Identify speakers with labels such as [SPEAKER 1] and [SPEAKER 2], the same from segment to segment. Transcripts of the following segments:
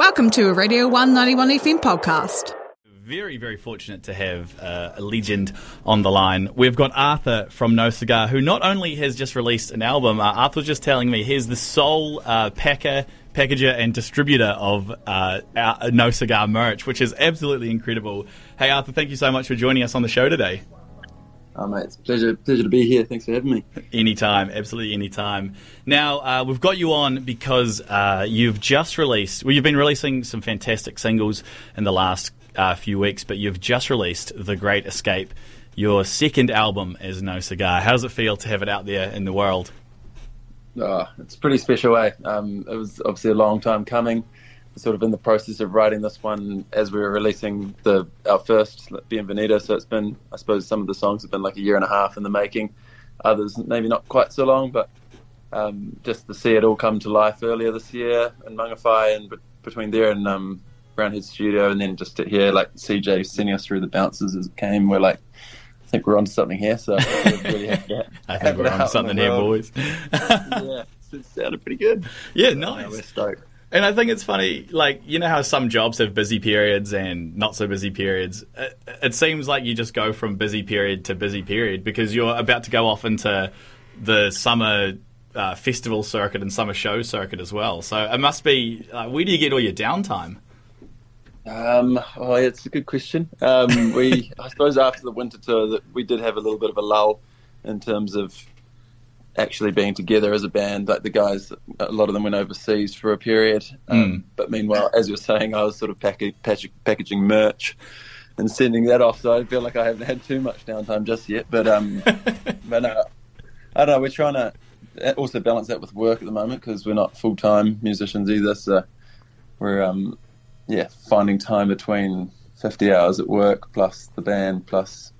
[SPEAKER 1] Welcome to a Radio One 91FM podcast.
[SPEAKER 2] Very, very fortunate to have uh, a legend on the line. We've got Arthur from No Cigar, who not only has just released an album, uh, Arthur was just telling me he's the sole uh, packer, packager, and distributor of uh, our, No Cigar merch, which is absolutely incredible. Hey, Arthur, thank you so much for joining us on the show today.
[SPEAKER 3] Oh, mate, it's a pleasure, pleasure to be here. Thanks for having me.
[SPEAKER 2] Anytime, absolutely anytime. Now, uh, we've got you on because uh, you've just released, well, you've been releasing some fantastic singles in the last uh, few weeks, but you've just released The Great Escape, your second album as No Cigar. How does it feel to have it out there in the world?
[SPEAKER 3] Oh, it's a pretty special way. Um, it was obviously a long time coming sort of in the process of writing this one as we were releasing the our first Bienvenido. So it's been, I suppose, some of the songs have been like a year and a half in the making. Others maybe not quite so long, but um, just to see it all come to life earlier this year in Mangawhai and between there and um, Roundhead Studio, and then just to hear like CJ sending us through the bounces as it came, we're like. I think we're on something here, so really
[SPEAKER 2] I think we're on something here, boys.
[SPEAKER 3] yeah, it sounded pretty good.
[SPEAKER 2] Yeah, nice. we're stoked. And I think it's funny, like, you know how some jobs have busy periods and not so busy periods? It, it, seems like you just go from busy period to busy period because you're about to go off into the summer uh, festival circuit and summer show circuit as well. So it must be, uh, where do you get all your downtime?
[SPEAKER 3] Um, oh, it's a good question. Um, we, I suppose, after the winter tour, that we did have a little bit of a lull in terms of actually being together as a band. Like the guys, a lot of them went overseas for a period. Um, mm. But meanwhile, as you're saying, I was sort of packaging merch and sending that off. So I feel like I haven't had too much downtime just yet. But um, but uh, I don't know. We're trying to also balance that with work at the moment because we're not full time musicians either. So we're um, yeah finding time between 50 hours at work plus the band plus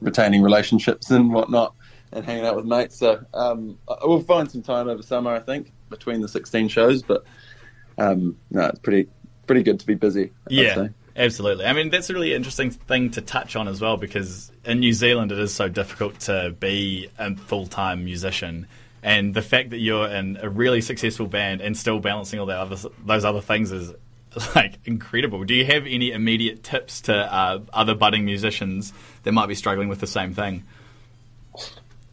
[SPEAKER 3] retaining relationships and whatnot and hanging out with mates. So um, we'll find some time over summer, I think, between the 16 shows. But um, no, it's pretty pretty good to be busy.
[SPEAKER 2] Yeah. Absolutely. I mean, that's a really interesting thing to touch on as well because in New Zealand it is so difficult to be a full time musician. And the fact that you're in a really successful band and still balancing all that other, those other things is like incredible. Do you have any immediate tips to uh, other budding musicians that might be struggling with the same thing?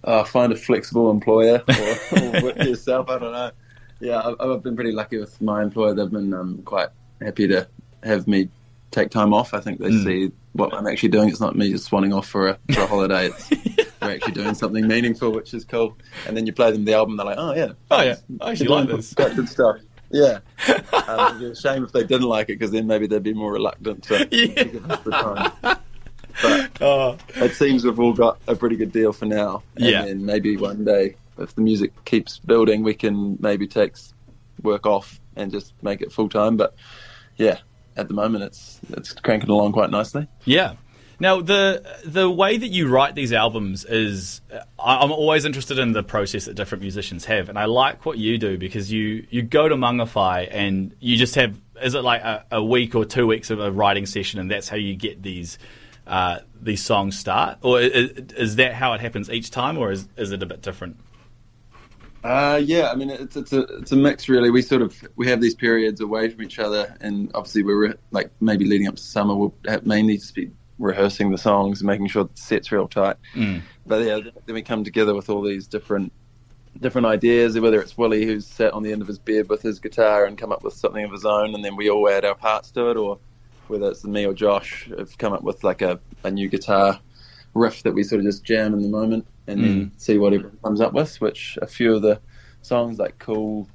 [SPEAKER 3] Uh, find a flexible employer or, or work yourself. I don't know. Yeah, I've, I've, been pretty lucky with my employer. They've been um, quite happy to have me take time off. I think they mm. see what I'm actually doing. It's not me just swanning off for a, for a holiday. It's, we're actually doing something meaningful, which is cool. And then you play them the album, they're like, oh yeah,
[SPEAKER 2] oh yeah, I actually like this.
[SPEAKER 3] Quite good stuff. Yeah, um, it'd be a shame if they didn't like it because then maybe they'd be more reluctant to, yeah. to give us the time. Oh. it seems we've all got a pretty good deal for now. And yeah. then maybe one day, if the music keeps building, we can maybe take work off and just make it full time. But yeah, at the moment, it's it's cranking along quite nicely.
[SPEAKER 2] Yeah. Now the the way that you write these albums is I'm always interested in the process that different musicians have, and I like what you do because you you go to Mangawhai and you just have is it like a, a week or two weeks of a writing session, and that's how you get these uh, these songs start, or is, is, that how it happens each time, or is is it a bit different?
[SPEAKER 3] Uh, yeah, I mean it's it's a it's a mix really. We sort of we have these periods away from each other, and obviously we're re- like maybe leading up to summer, we'll mainly just be rehearsing the songs and making sure the set's real tight. Mm. But yeah, then we come together with all these different different ideas. Whether it's Willie who's sat on the end of his bed with his guitar and come up with something of his own, and then we all add our parts to it, or whether it's me or Josh, have come up with like a, a new guitar riff that we sort of just jam in the moment and mm. then see what everyone comes up with. Which a few of the songs like Cool,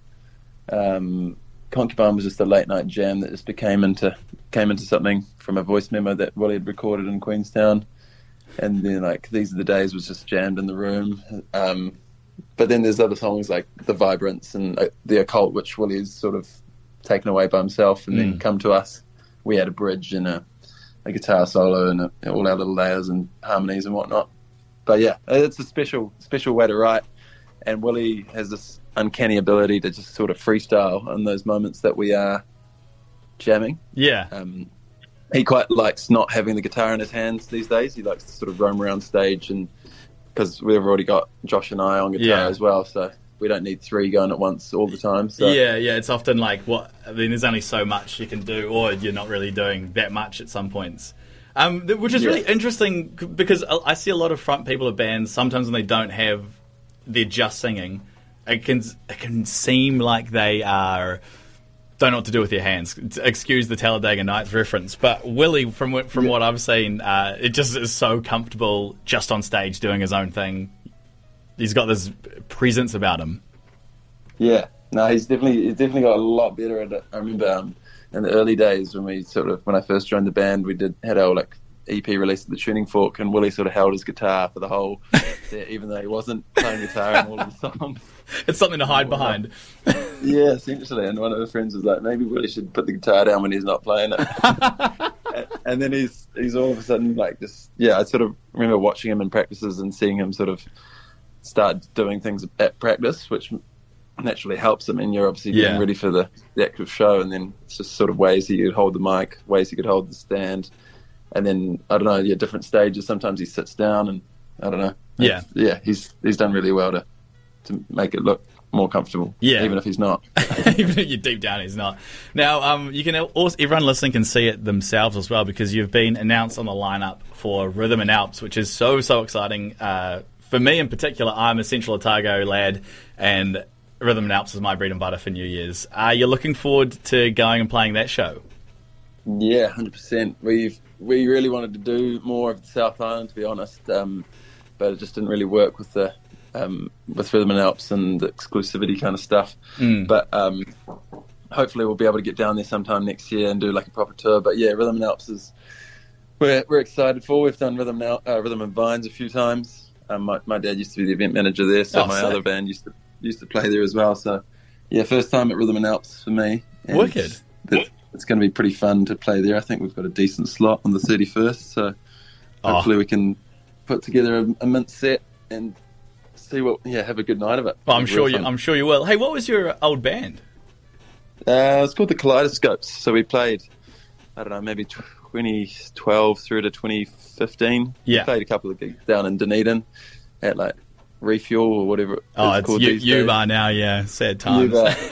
[SPEAKER 3] um, Concubine was just a late night jam that just became into came into something from a voice memo that Willie had recorded in Queenstown. And then like These Are the Days was just jammed in the room. Um, but then there's other songs like The Vibrance and uh, The Occult, which Willie's sort of taken away by himself and mm. then come to us we had a bridge and a, a guitar solo and a, all our little layers and harmonies and whatnot. But yeah, it's a special special way to write. And Willie has this uncanny ability to just sort of freestyle in those moments that we are jamming.
[SPEAKER 2] Yeah.
[SPEAKER 3] Um, he quite likes not having the guitar in his hands these days. He likes to sort of roam around stage and because we've already got Josh and I on guitar yeah. as well. So we don't need three going at once all the time. So
[SPEAKER 2] Yeah, yeah. It's often like what I mean. There's only so much you can do, or you're not really doing that much at some points. Um, which is really interesting because I see a lot of front people of bands. Sometimes when they don't have, they're just singing. It can it can seem like they are don't know what to do with their hands. Excuse the Talladega Nights reference, but Willie, from what from what I've seen, uh, it just is so comfortable just on stage doing his own thing. He's got this presence about him.
[SPEAKER 3] Yeah, no, he's definitely he's definitely got a lot better at it. I remember um, in the early days when we sort of when I first joined the band, we did had our like EP release of the Tuning Fork, and Willie sort of held his guitar for the whole set, even though he wasn't playing guitar in all of the songs.
[SPEAKER 2] It's something to hide behind.
[SPEAKER 3] Yeah, essentially. And one of his friends was like, maybe Willie should put the guitar down when he's not playing it. and, and then he's he's all of a sudden like just yeah. I sort of remember watching him in practices and seeing him sort of start doing things at practice, which naturally helps him. And you're obviously getting
[SPEAKER 2] Yeah.
[SPEAKER 3] ready for the, the actual show, and then it's just sort of ways he could hold the mic, ways he could hold the stand, and then I don't know, yeah, different stages. Sometimes he sits down, and I don't know.
[SPEAKER 2] Yeah.
[SPEAKER 3] Yeah. He's he's done really well to to make it look more comfortable.
[SPEAKER 2] Yeah.
[SPEAKER 3] even if he's not.
[SPEAKER 2] Even if you're deep down, he's not. Now, um, you can also everyone listening can see it themselves as well because you've been announced on the lineup for Rhythm and Alps, which is so so exciting. Uh, for me in particular, I'm a Central Otago lad, and Rhythm and Alps is my bread and butter for New Year's. Are you looking forward to going and playing that show?
[SPEAKER 3] Yeah, hundred percent. We've we really wanted to do more of the South Island, to be honest, um, but it just didn't really work with the um, with Rhythm and Alps and the exclusivity kind of stuff. But um, hopefully, we'll be able to get down there sometime next year and do like a proper tour. But yeah, Rhythm and Alps is we're we're excited for. We've done Rhythm and, uh, Rhythm and Vines a few times. Um, my my dad used to be the event manager there, so
[SPEAKER 2] Oh,
[SPEAKER 3] my
[SPEAKER 2] sick.
[SPEAKER 3] other band used to used to play there as well. So yeah, first time at Rhythm and Alps for me. And
[SPEAKER 2] Wicked.
[SPEAKER 3] It's, it's going to be pretty fun to play there. I think we've got a decent slot on the 31st, so
[SPEAKER 2] Oh.
[SPEAKER 3] hopefully we can put together a, a mint set and see what. Yeah, have a good night of it.
[SPEAKER 2] Well, I'm sure you.
[SPEAKER 3] fun.
[SPEAKER 2] I'm sure you will. Hey, what was your old band?
[SPEAKER 3] Uh, it's called the Kaleidoscopes. So we played, I don't know, maybe 2012 through to 2015.
[SPEAKER 2] Yeah.
[SPEAKER 3] Played a couple of gigs down in Dunedin at like Refuel or whatever.
[SPEAKER 2] Oh, it's
[SPEAKER 3] called
[SPEAKER 2] U-
[SPEAKER 3] these days.
[SPEAKER 2] Now. Yeah, sad times.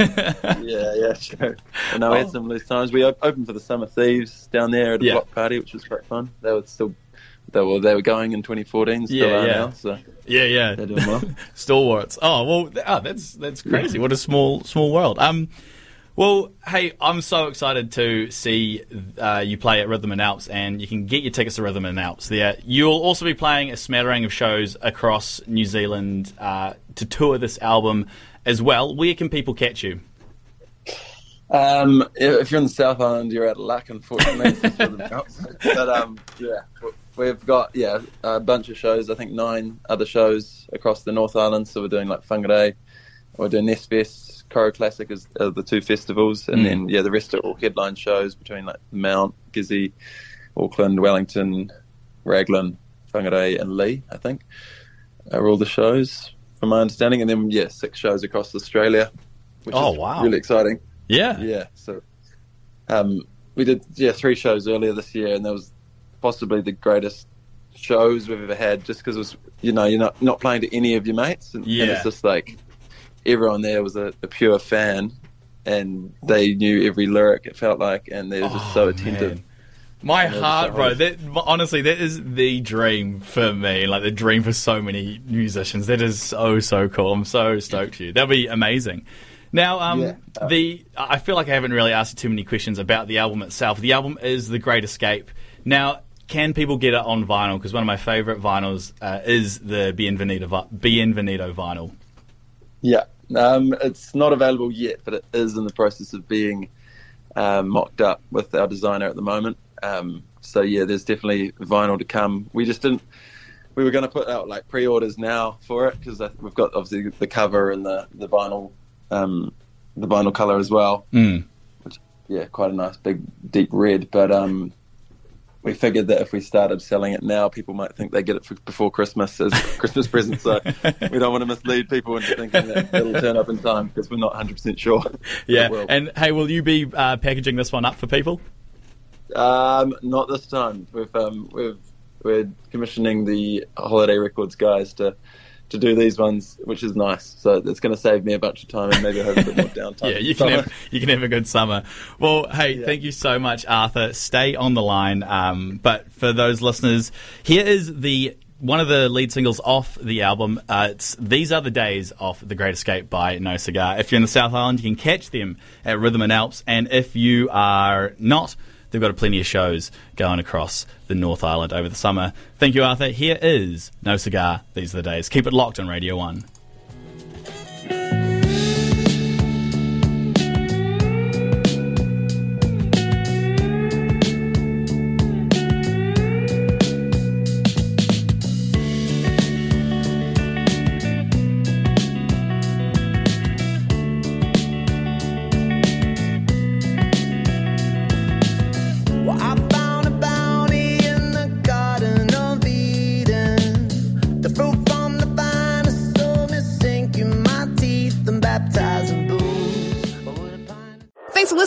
[SPEAKER 3] Yeah, yeah, sure. And we
[SPEAKER 2] Oh.
[SPEAKER 3] had some loose times. We opened for the Summer Thieves down there at a
[SPEAKER 2] Yeah.
[SPEAKER 3] block party, which was quite fun. They were still, they were they were going in 2014, still
[SPEAKER 2] Yeah,
[SPEAKER 3] are
[SPEAKER 2] yeah.
[SPEAKER 3] now. So
[SPEAKER 2] yeah, yeah.
[SPEAKER 3] they're doing well.
[SPEAKER 2] Stalwarts. Oh well, oh, that's that's crazy. What a small small world. Um, well, hey, I'm so excited to see uh, you play at Rhythm and Alps, and you can get your tickets to Rhythm and Alps there. You'll also be playing a smattering of shows across New Zealand uh, to tour this album as well. Where can people catch you?
[SPEAKER 3] Um, if you're in the South Island, you're out of luck, unfortunately. for but um, yeah, we've got yeah a bunch of shows. I think nine other shows across the North Island. So we're doing like Whangarei, we're doing Nest Fest, Coro Classic is uh, the two festivals, and
[SPEAKER 2] Mm.
[SPEAKER 3] then yeah the rest are all headline shows between like Mount, Gizzy, Auckland, Wellington, Raglan, Whangarei, and Leigh. I think are all the shows from my understanding, and then yeah six shows across Australia. Which
[SPEAKER 2] Oh,
[SPEAKER 3] is
[SPEAKER 2] wow.
[SPEAKER 3] really exciting.
[SPEAKER 2] Yeah,
[SPEAKER 3] Yeah, so um, we did yeah three shows earlier this year, and that was possibly the greatest shows we've ever had. Just because it was you know you're not not playing to any of your mates, and, and it's just like everyone there was a, a pure fan, and they knew every lyric. It felt like, and they were just so
[SPEAKER 2] Oh,
[SPEAKER 3] attentive.
[SPEAKER 2] man. My heart,
[SPEAKER 3] so
[SPEAKER 2] bro.
[SPEAKER 3] hard.
[SPEAKER 2] That honestly, that is the dream for me. Like the dream for so many musicians. That is so so cool. I'm so stoked for you. That'll be amazing. Now, um,
[SPEAKER 3] Yeah.
[SPEAKER 2] the I feel like I haven't really asked too many questions about the album itself. The album is The Great Escape. Now, can people get it on vinyl? Because one of my favorite vinyls uh, is the Bienvenido, vi- Bienvenido vinyl.
[SPEAKER 3] Yeah, um, it's not available yet, but it is in the process of being um, mocked up with our designer at the moment. Um, so yeah, there's definitely vinyl to come. We just didn't. We were going to put out like pre-orders now for it because we've got obviously the cover and the the vinyl, um, the vinyl color as well.
[SPEAKER 2] Mm.
[SPEAKER 3] Yeah, quite a nice big deep red. But um, we figured that if we started selling it now, people might think they get it for, before Christmas as Christmas present. So we don't want to mislead people into thinking that it'll turn up in time because we're not 100 percent sure.
[SPEAKER 2] Yeah. And hey, will you be uh, packaging this one up for people?
[SPEAKER 3] Um, not this time. We've um, we've we're commissioning the Holiday Records guys to to do these ones, which is nice. So it's going to save me a bunch of time and maybe have a bit more downtime.
[SPEAKER 2] yeah, you can have you can have a good summer. Well, hey, yeah. thank you so much, Arthur. Stay on the line. Um, but for those listeners, here is the one of the lead singles off the album. Uh, it's These Are the Days off The Great Escape by No Cigar. If you're in the South Island, you can catch them at Rhythm and Alps. And if you are not, they've got plenty of shows going across the North Island over the summer. Thank you, Arthur. Here is No Cigar. These are the days. Keep it locked on Radio 1.